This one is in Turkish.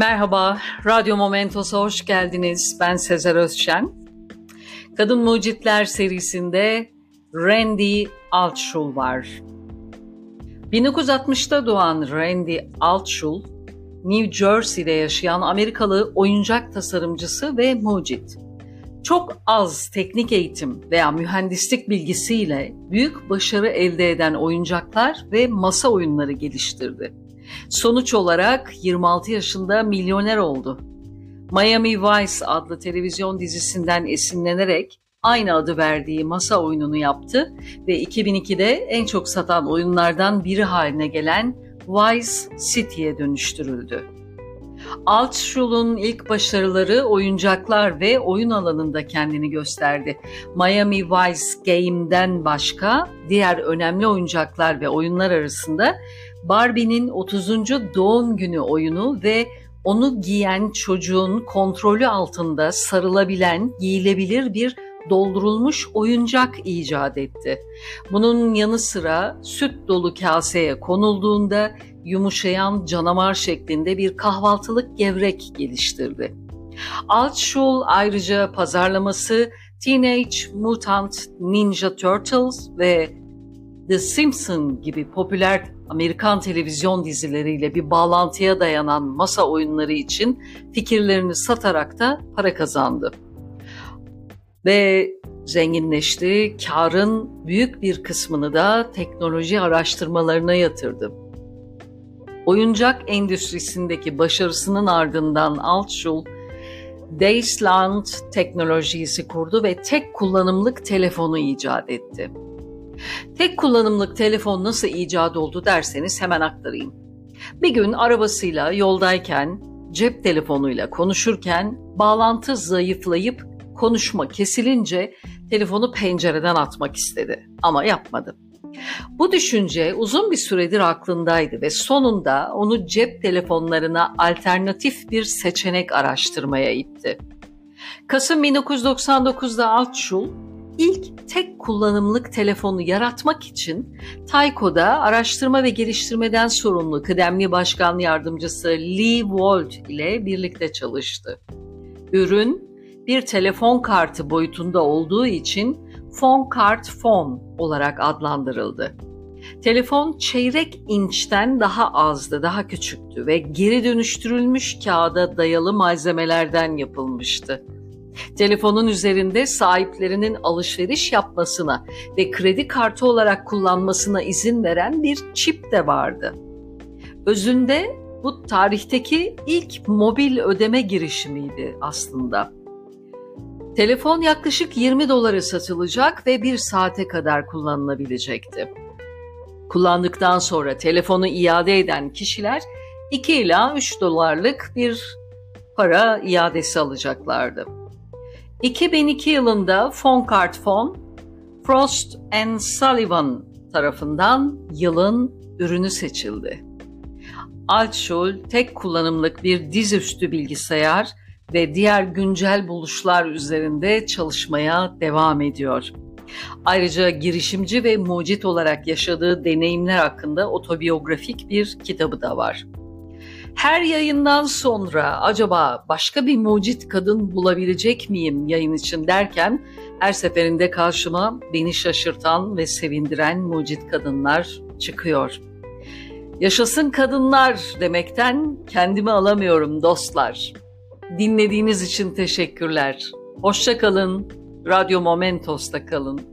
Merhaba, Radyo Momentos'a hoş geldiniz. Ben Sezer Özşen. Kadın Mucitler serisinde Randy Altschul var. 1960'da doğan Randy Altschul, New Jersey'de yaşayan Amerikalı oyuncak tasarımcısı ve mucit. Çok az teknik eğitim veya mühendislik bilgisiyle büyük başarı elde eden oyuncaklar ve masa oyunları geliştirdi. Sonuç olarak 26 yaşında milyoner oldu. Miami Vice adlı televizyon dizisinden esinlenerek aynı adı verdiği masa oyununu yaptı ve 2002'de en çok satan oyunlardan biri haline gelen Vice City'ye dönüştürüldü. Altschul'un ilk başarıları oyuncaklar ve oyun alanında kendini gösterdi. Miami Vice Game'den başka diğer önemli oyuncaklar ve oyunlar arasında Barbie'nin 30. doğum günü oyunu ve onu giyen çocuğun kontrolü altında sarılabilen, giyilebilir bir doldurulmuş oyuncak icat etti. Bunun yanı sıra süt dolu kaseye konulduğunda yumuşayan canavar şeklinde bir kahvaltılık gevrek geliştirdi. Altschul ayrıca pazarlaması Teenage Mutant Ninja Turtles ve The Simpsons gibi popüler Amerikan televizyon dizileriyle bir bağlantıya dayanan masa oyunları için fikirlerini satarak da para kazandı. Ve zenginleşti, karın büyük bir kısmını da teknoloji araştırmalarına yatırdı. Oyuncak endüstrisindeki başarısının ardından Altschul, Daysland teknolojisi kurdu ve tek kullanımlık telefonu icat etti. Tek kullanımlık telefon nasıl icat oldu derseniz hemen aktarayım. Bir gün arabasıyla yoldayken cep telefonuyla konuşurken bağlantı zayıflayıp konuşma kesilince telefonu pencereden atmak istedi ama yapmadı. Bu düşünce uzun bir süredir aklındaydı ve sonunda onu cep telefonlarına alternatif bir seçenek araştırmaya itti. Kasım 1999'da Altschul ilk tek kullanımlık telefonu yaratmak için Tyco'da araştırma ve geliştirmeden sorumlu kıdemli başkan yardımcısı Lee Walt ile birlikte çalıştı. Ürün bir telefon kartı boyutunda olduğu için phone kart phone olarak adlandırıldı. Telefon çeyrek inçten daha azdı, daha küçüktü ve geri dönüştürülmüş kağıda dayalı malzemelerden yapılmıştı. Telefonun üzerinde sahiplerinin alışveriş yapmasına ve kredi kartı olarak kullanmasına izin veren bir çip de vardı. Özünde bu tarihteki ilk mobil ödeme girişimiydi aslında. Telefon yaklaşık 20 dolara satılacak ve bir saate kadar kullanılabilecekti. Kullandıktan sonra telefonu iade eden kişiler 2 ila 3 dolarlık bir para iadesi alacaklardı. 2002 yılında Phonecard Phone, Frost and Sullivan tarafından yılın ürünü seçildi. Altschul tek kullanımlık bir dizüstü bilgisayar ve diğer güncel buluşlar üzerinde çalışmaya devam ediyor. Ayrıca girişimci ve mucit olarak yaşadığı deneyimler hakkında otobiyografik bir kitabı da var. Her yayından sonra acaba başka bir mucit kadın bulabilecek miyim yayın için derken her seferinde karşıma beni şaşırtan ve sevindiren mucit kadınlar çıkıyor. Yaşasın kadınlar demekten kendimi alamıyorum dostlar. Dinlediğiniz için teşekkürler. Hoşça kalın. Radyo Momentos'ta kalın.